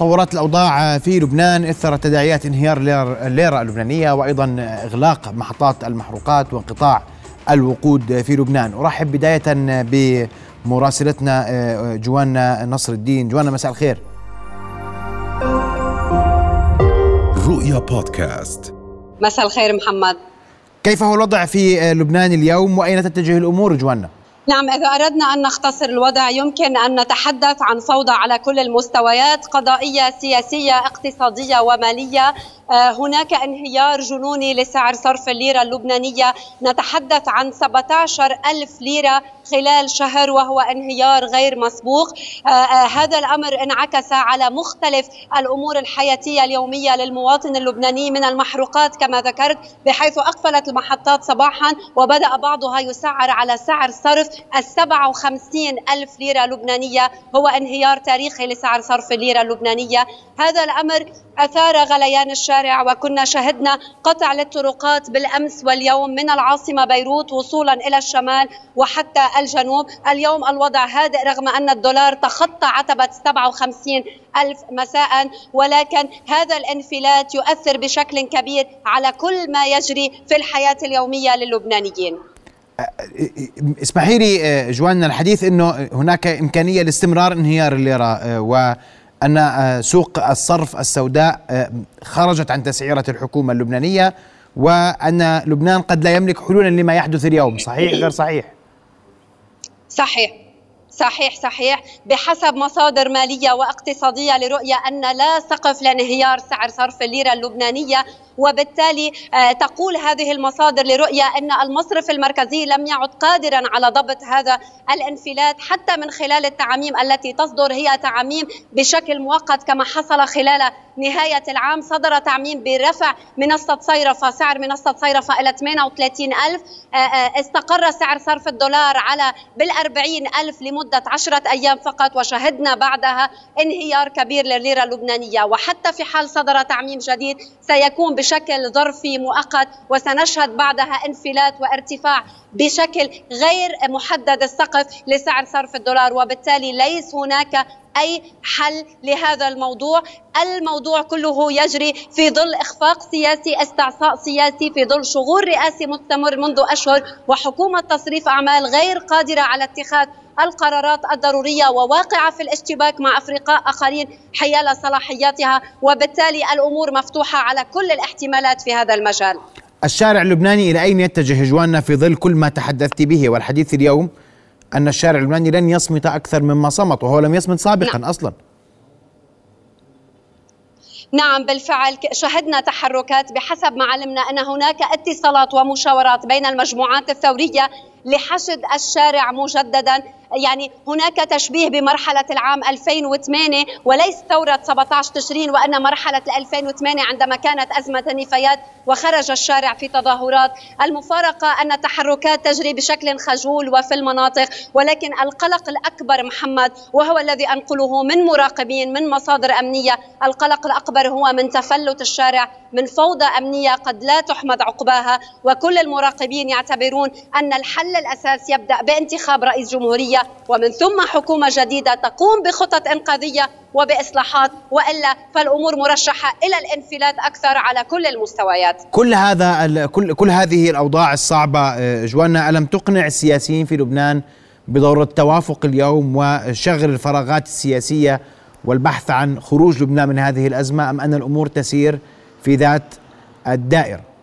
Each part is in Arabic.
تطورات الأوضاع في لبنان إثر تداعيات انهيار الليرة اللبنانية وأيضا إغلاق محطات المحروقات وانقطاع الوقود في لبنان. أرحب بداية بمراسلتنا آه، جوانا نصر الدين. جوانا مساء الخير. رؤيا بودكاست. مساء الخير محمد. كيف هو الوضع في لبنان اليوم؟ وأين تتجه الأمور جوانا؟ نعم إذا أردنا أن نختصر الوضع يمكن أن نتحدث عن فوضى على كل المستويات قضائية سياسية اقتصادية ومالية. آه، هناك انهيار جنوني لسعر صرف الليرة اللبنانية. نتحدث عن 17 ألف ليرة خلال شهر وهو انهيار غير مسبوق. آه، آه، هذا الأمر انعكس على مختلف الأمور الحياتية اليومية للمواطن اللبناني من المحروقات كما ذكرت بحيث أقفلت المحطات صباحا وبدأ بعضها يسعر على سعر صرف ال 57 ألف ليرة لبنانية هو انهيار تاريخي لسعر صرف الليرة اللبنانية. هذا الأمر أثار غليان الشارع وكنا شهدنا قطع للطرقات بالأمس واليوم من العاصمة بيروت وصولا إلى الشمال وحتى الجنوب. اليوم الوضع هادئ رغم أن الدولار تخطى عتبة 57 ألف مساء ولكن هذا الانفلات يؤثر بشكل كبير على كل ما يجري في الحياة اليومية للبنانيين. اسمحي لي جوانا الحديث إنه هناك إمكانية لاستمرار انهيار الليرة و أن آه، سوق الصرف السوداء آه، خرجت عن تسعيرة الحكومة اللبنانية وأن لبنان قد لا يملك حلولا لما يحدث اليوم. صحيح غير صحيح؟ صحيح. صحيح صحيح. بحسب مصادر مالية واقتصادية لرؤية أن لا سقف لانهيار سعر صرف الليرة اللبنانية وبالتالي آه، تقول هذه المصادر لرؤية أن المصرف المركزي لم يعد قادرا على ضبط هذا الانفلات حتى من خلال التعاميم التي تصدر. هي تعاميم بشكل مؤقت كما حصل خلال نهاية العام. صدر تعميم برفع منصة صيرفة سعر منصة صيرفة إلى 38 ألف. آه، آه، استقر سعر صرف الدولار على بالأربعين ألف لمدة عشرة أيام فقط وشهدنا بعدها انهيار كبير للليرة اللبنانية. وحتى في حال صدر تعميم جديد سيكون بشكل ظرفي مؤقت وسنشهد بعدها انفلات وارتفاع. بشكل غير محدد السقف لسعر صرف الدولار وبالتالي ليس هناك أي حل لهذا الموضوع الموضوع كله يجري في ظل إخفاق سياسي استعصاء سياسي في ظل شغول رئاسي مستمر منذ أشهر وحكومة تصريف أعمال غير قادرة على اتخاذ القرارات الضرورية وواقعة في الاشتباك مع افرقاء آخرين حيال صلاحياتها وبالتالي الأمور مفتوحة على كل الاحتمالات في هذا المجال. الشارع اللبناني إلى أين يتجه جواننا في ظل كل ما تحدثت به؟ والحديث اليوم أن الشارع اللبناني لن يصمت أكثر مما صمت وهو لم يصمت سابقا نعم. أصلا. نعم بالفعل شهدنا تحركات بحسب ما علمنا أن هناك اتصالات ومشاورات بين المجموعات الثورية لحشد الشارع مجددا. يعني هناك تشبيه بمرحلة العام 2008 وليس ثورة 17 تشرين وأن مرحلة 2008 عندما كانت أزمة النفايات وخرج الشارع في تظاهرات. المفارقة أن التحركات تجري بشكل خجول وفي المناطق ولكن القلق الأكبر محمد وهو الذي أنقله من مراقبين من مصادر أمنية القلق الأكبر هو من تفلت الشارع من فوضى أمنية قد لا تحمد عقباها وكل المراقبين يعتبرون أن الحل الأساس يبدأ بانتخاب رئيس جمهورية ومن ثم حكومة جديدة تقوم بخطط إنقاذية وبإصلاحات وإلا فالأمور مرشحة إلى الانفلات أكثر على كل المستويات. كل هذا كل كل هذه الأوضاع الصعبة آه، جوانا ألم تقنع السياسيين في لبنان بدور التوافق اليوم وشغل الفراغات السياسية والبحث عن خروج لبنان من هذه الأزمة أم أن الأمور تسير في ذات الدائرة؟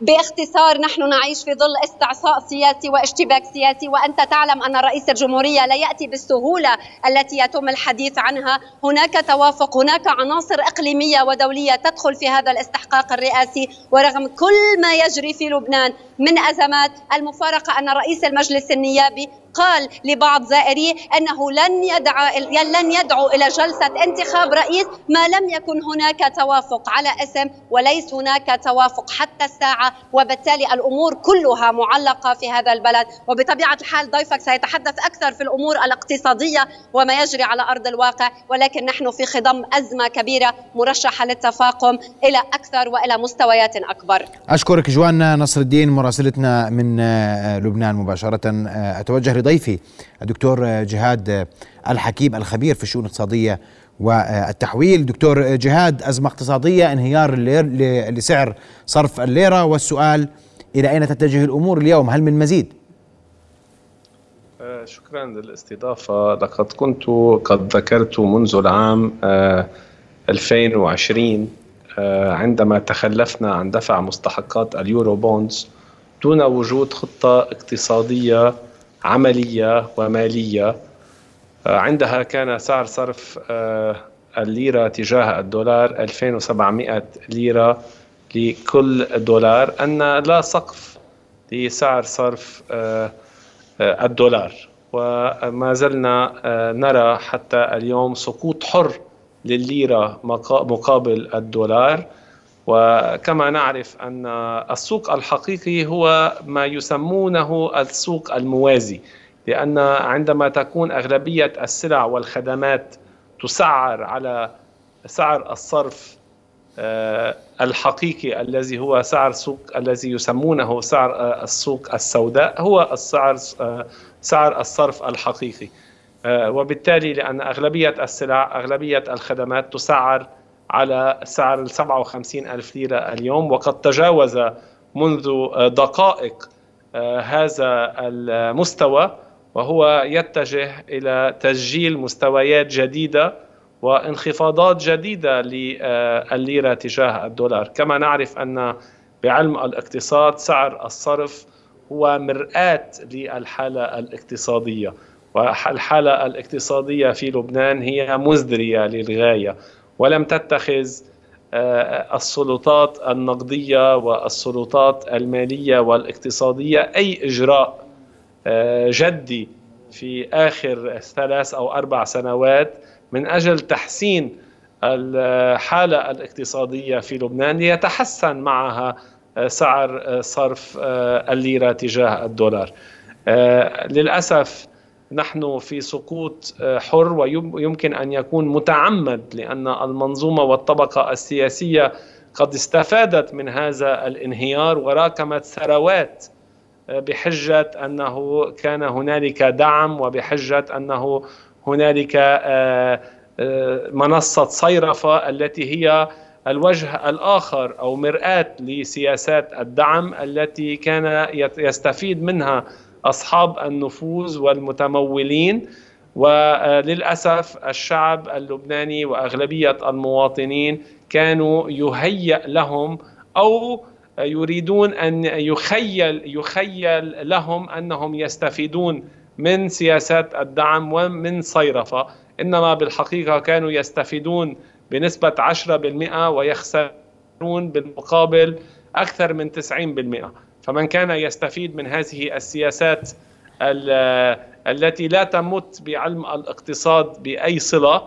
باختصار نحن نعيش في ظل استعصاء سياسي واشتباك سياسي وأنت تعلم أن رئيس الجمهورية لا يأتي بالسهولة التي يتم الحديث عنها، هناك توافق، هناك عناصر إقليمية ودولية تدخل في هذا الاستحقاق الرئاسي ورغم كل ما يجري في لبنان من أزمات المفارقة أن رئيس المجلس النيابي قال لبعض زائريه أنه لن يدعى لن يدعو إلى جلسة انتخاب رئيس ما لم يكن هناك توافق على اسم وليس هناك توافق حتى الساعة وبالتالي الأمور كلها معلقة في هذا البلد وبطبيعة الحال ضيفك سيتحدث أكثر في الأمور الاقتصادية وما يجري على أرض الواقع ولكن نحن في خضم أزمة كبيرة مرشحة للتفاقم إلى أكثر وإلى مستويات أكبر. أشكرك جوانا نصر الدين مراسلتنا من آه، لبنان مباشرة. آه، أتوجه ضيفي الدكتور جهاد الحكيم الخبير في الشؤون الاقتصادية والتحويل. دكتور جهاد أزمة اقتصادية انهيار اللير لسعر صرف الليرة والسؤال إلى أين تتجه الأمور اليوم؟ هل من مزيد؟ آه، شكرا للاستضافة. لقد كنت قد ذكرت منذ العام 2020 آه، آه، عندما تخلفنا عن دفع مستحقات اليورو بوندز دون وجود خطة اقتصادية عملية ومالية. عندها كان سعر صرف الليرة تجاه الدولار 2700 ليرة لكل دولار أن لا سقف لسعر صرف الدولار. وما زلنا نرى حتى اليوم سقوط حر للليرة مقابل الدولار. وكما نعرف أن السوق الحقيقي هو ما يسمونه السوق الموازي لأن عندما تكون أغلبية السلع والخدمات تسعر على سعر الصرف آه، الحقيقي الذي هو سعر سوق الذي يسمونه سعر آه، السوق السوداء هو السعر آه، سعر الصرف الحقيقي. وبالتالي لأن أغلبية السلع أغلبية الخدمات تسعر على سعر ال 57 ألف ليرة اليوم. وقد تجاوز منذ دقائق هذا المستوى وهو يتجه إلى تسجيل مستويات جديدة وانخفاضات جديدة للليرة تجاه الدولار، كما نعرف أن بعلم الاقتصاد سعر الصرف هو مرآة للحالة الاقتصادية والحالة الاقتصادية في لبنان هي مزدرية للغاية. ولم تتخذ آه، السلطات النقدية والسلطات المالية والاقتصادية أي إجراء آه، جدي في آخر ثلاث أو أربع سنوات من أجل تحسين الحالة الاقتصادية في لبنان ليتحسن معها آه، سعر صرف الليرة تجاه الدولار. للأسف نحن في سقوط حر ويمكن أن يكون متعمد لأن المنظومة والطبقة السياسية قد استفادت من هذا الانهيار وراكمت ثروات بحجة أنه كان هنالك دعم وبحجة أنه هنالك آه، آه، منصة صيرفة التي هي الوجه الآخر أو مرآة لسياسات الدعم التي كان يستفيد منها أصحاب النفوذ والمتمولين وللأسف الشعب اللبناني وأغلبية المواطنين كانوا يهيأ لهم أو يريدون أن يخيل يخيل لهم أنهم يستفيدون من سياسات الدعم ومن صيرفة. إنما بالحقيقة كانوا يستفيدون بنسبة 10% ويخسرون بالمقابل أكثر من 90% فمن كان يستفيد من هذه السياسات التي لا تمت بعلم الاقتصاد بأي صلة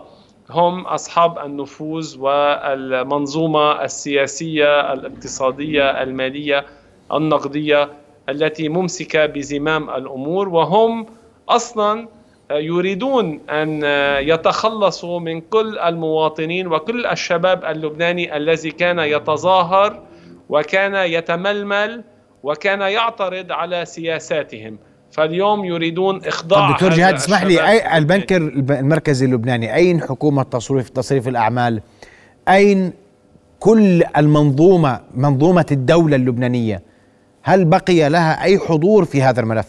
هم أصحاب النفوذ والمنظومة السياسية الاقتصادية المالية النقدية التي ممسكة بزمام الأمور. وهم أصلا يريدون أن يتخلصوا من كل المواطنين وكل الشباب اللبناني الذي كان يتظاهر وكان يتململ وكان يعترض على سياساتهم. فاليوم يريدون إخضاع دكتور جهاد اسمح لي أي البنك المركزي اللبناني أين حكومة تصريف تصريف الأعمال؟ أين كل المنظومة منظومة الدولة اللبنانية؟ هل بقي لها أي حضور في هذا الملف؟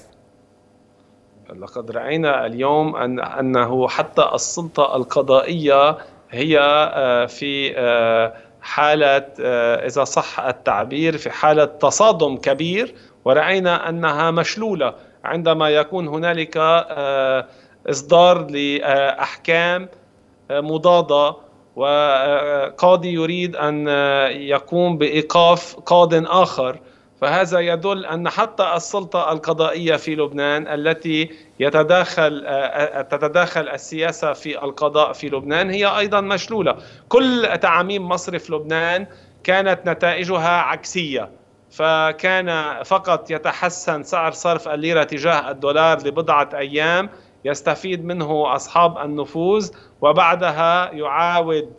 لقد رأينا اليوم ان أنه حتى السلطة القضائية هي آه، في حالة آه، إذا صح التعبير في حالة تصادم كبير ورأينا أنها مشلولة. عندما يكون هنالك آه، إصدار لأحكام آه، مضادة وقاضي يريد آه، يقوم بإيقاف قاض آخر فهذا يدل أن حتى السلطة القضائية في لبنان التي يتداخل تتداخل السياسة في القضاء في لبنان هي أيضا مشلولة. كل تعاميم مصرف لبنان كانت نتائجها عكسية. فكان فقط يتحسن سعر صرف الليرة تجاه الدولار لبضعة أيام يستفيد منه أصحاب النفوذ وبعدها يعاود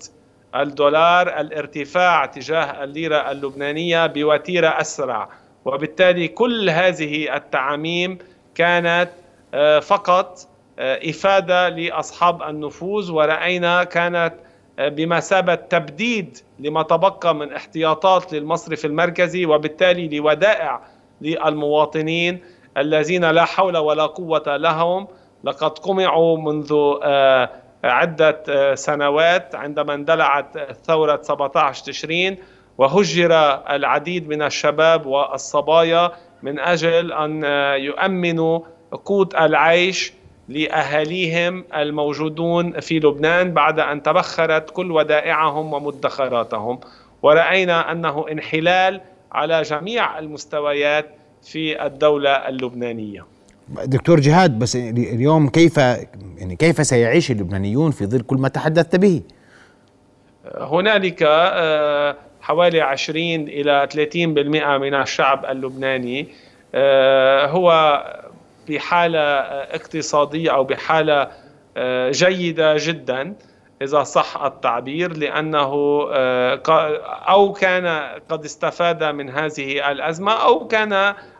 الدولار الارتفاع تجاه الليرة اللبنانية بوتيرة أسرع. وبالتالي كل هذه التعاميم كانت فقط إفادة لأصحاب النفوذ. ورأينا كانت بمثابة تبديد لما تبقى من احتياطات للمصرف المركزي وبالتالي لودائع للمواطنين الذين لا حول ولا قوة لهم. لقد قمعوا منذ عدة سنوات عندما اندلعت ثورة 17 تشرين وهجر العديد من الشباب والصبايا من أجل أن يؤمنوا قوت العيش لأهاليهم الموجودون في لبنان بعد أن تبخرت كل ودائعهم ومدخراتهم. ورأينا أنه انحلال على جميع المستويات في الدولة اللبنانية. دكتور جهاد بس اليوم كيف يعني كيف سيعيش اللبنانيون في ظل كل ما تحدثت به؟ هنالك آه، حوالي 20 إلى 30% من الشعب اللبناني آه، هو بحالة اقتصادية أو بحالة آه، جيدة جدا إذا صح التعبير لأنه أو كان قد استفاد من هذه الأزمة أو كان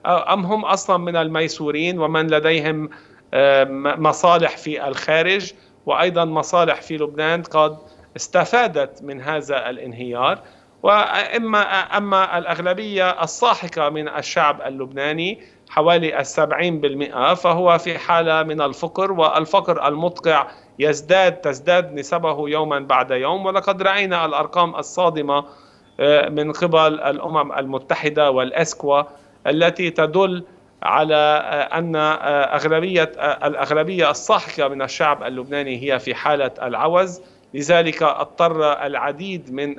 أم هم أصلا من الميسورين ومن لديهم مصالح في الخارج وأيضا مصالح في لبنان قد استفادت من هذا الانهيار. وإما أما الأغلبية الساحقة من الشعب اللبناني حوالي السبعين بالمئة فهو في حالة من الفقر والفقر المدقع يزداد تزداد نسبه يوما بعد يوم. ولقد رأينا الأرقام الصادمة آه، من قبل الأمم المتحدة والأسكوا التي تدل على آه، أن آه، أغلبية الأغلبية الساحقة من الشعب اللبناني هي في حالة العوز. لذلك اضطر العديد من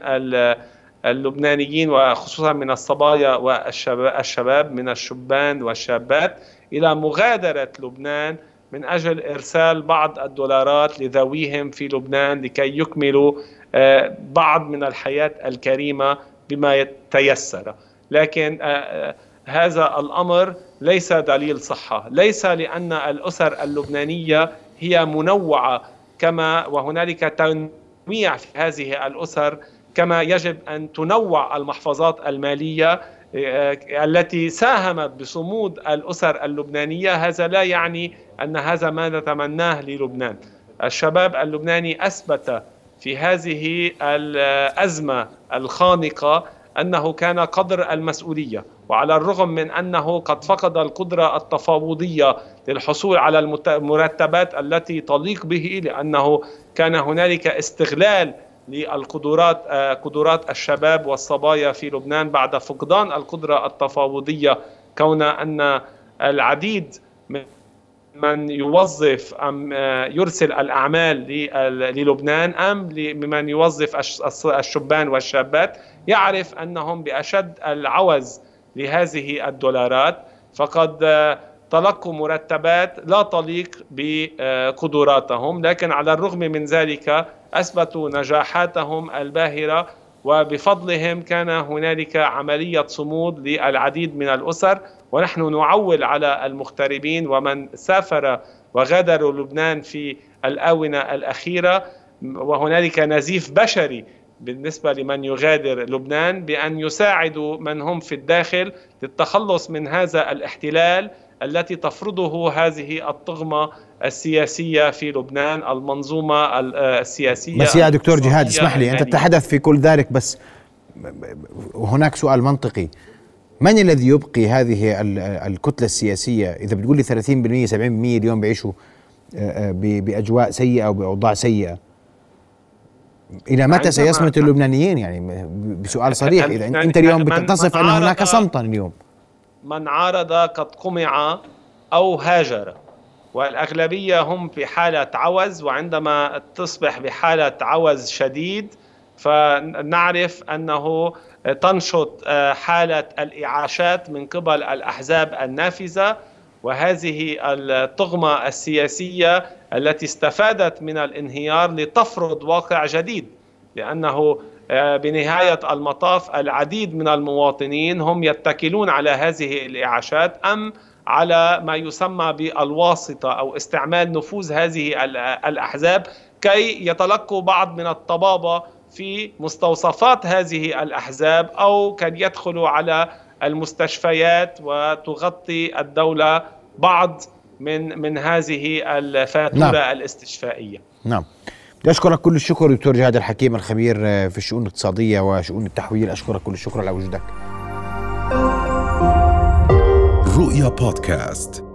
اللبنانيين وخصوصا من الصبايا والشباب من الشبان والشابات إلى مغادرة لبنان من أجل إرسال بعض الدولارات لذويهم في لبنان لكي يكملوا آه، بعض من الحياة الكريمة بما تيسر لكن آه، آه، هذا الأمر ليس دليل صحة. ليس لأن الأسر اللبنانية هي منوعة كما وهنالك تنويع في هذه الأسر كما يجب أن تنوع المحفظات المالية. آه، التي ساهمت بصمود الأسر اللبنانية هذا لا يعني أن هذا ما نتمناه للبنان. الشباب اللبناني أثبت في هذه الأزمة الخانقة أنه كان قدر المسؤولية وعلى الرغم من أنه قد فقد القدرة التفاوضية للحصول على المرتبات التي تليق به لأنه كان هنالك استغلال للقدرات آه، قدرات الشباب والصبايا في لبنان بعد فقدان القدرة التفاوضية كون أن العديد من من يوظف أم آه، يرسل الأعمال للبنان أم لمن يوظف الشبان والشابات يعرف أنهم بأشد العوز لهذه الدولارات. فقد آه، تلقوا مرتبات لا تليق بقدراتهم لكن على الرغم من ذلك أثبتوا نجاحاتهم الباهرة وبفضلهم كان هنالك عملية صمود للعديد من الأسر. ونحن نعول على المغتربين ومن سافر وغادروا لبنان في الآونة الأخيرة. وهنالك نزيف بشري بالنسبة لمن يغادر لبنان بأن يساعدوا من هم في الداخل للتخلص من هذا الاحتلال. التي تفرضه هذه الطغمة السياسية في لبنان المنظومة آه، السياسية بس يا دكتور جهاد اسمح لي أنت تتحدث في كل ذلك بس هناك سؤال منطقي. من الذي يبقي هذه الكتلة السياسية؟ إذا بتقول لي 30% 70% اليوم بيعيشوا آه، آه، بأجواء سيئة أو بأوضاع سيئة. إلى متى سيصمت اللبنانيين؟ يعني بسؤال صريح. إذا أنت اليوم بتصف أن هناك صمتا اليوم. من عارض قد قمع أو هاجر. والأغلبية هم في حالة عوز وعندما تصبح بحالة عوز شديد فنعرف أنه تنشط آه، حالة الإعاشات من قبل الأحزاب النافذة. وهذه الطغمة السياسية التي استفادت من الانهيار لتفرض واقع جديد لأنه بنهاية المطاف العديد من المواطنين هم يتكلون على هذه الإعاشات أم على ما يسمى بالواسطة أو استعمال نفوذ هذه الأحزاب كي يتلقوا بعض من الطبابة في مستوصفات هذه الأحزاب أو كي يدخلوا على المستشفيات وتغطي الدولة بعض من من هذه الفاتورة نعم. الاستشفائية نعم بدي اشكرك كل الشكر دكتور جهاد الحكيم الخبير في الشؤون الاقتصادية وشؤون التحويل. أشكرك كل الشكر على وجودك. رؤيا بودكاست.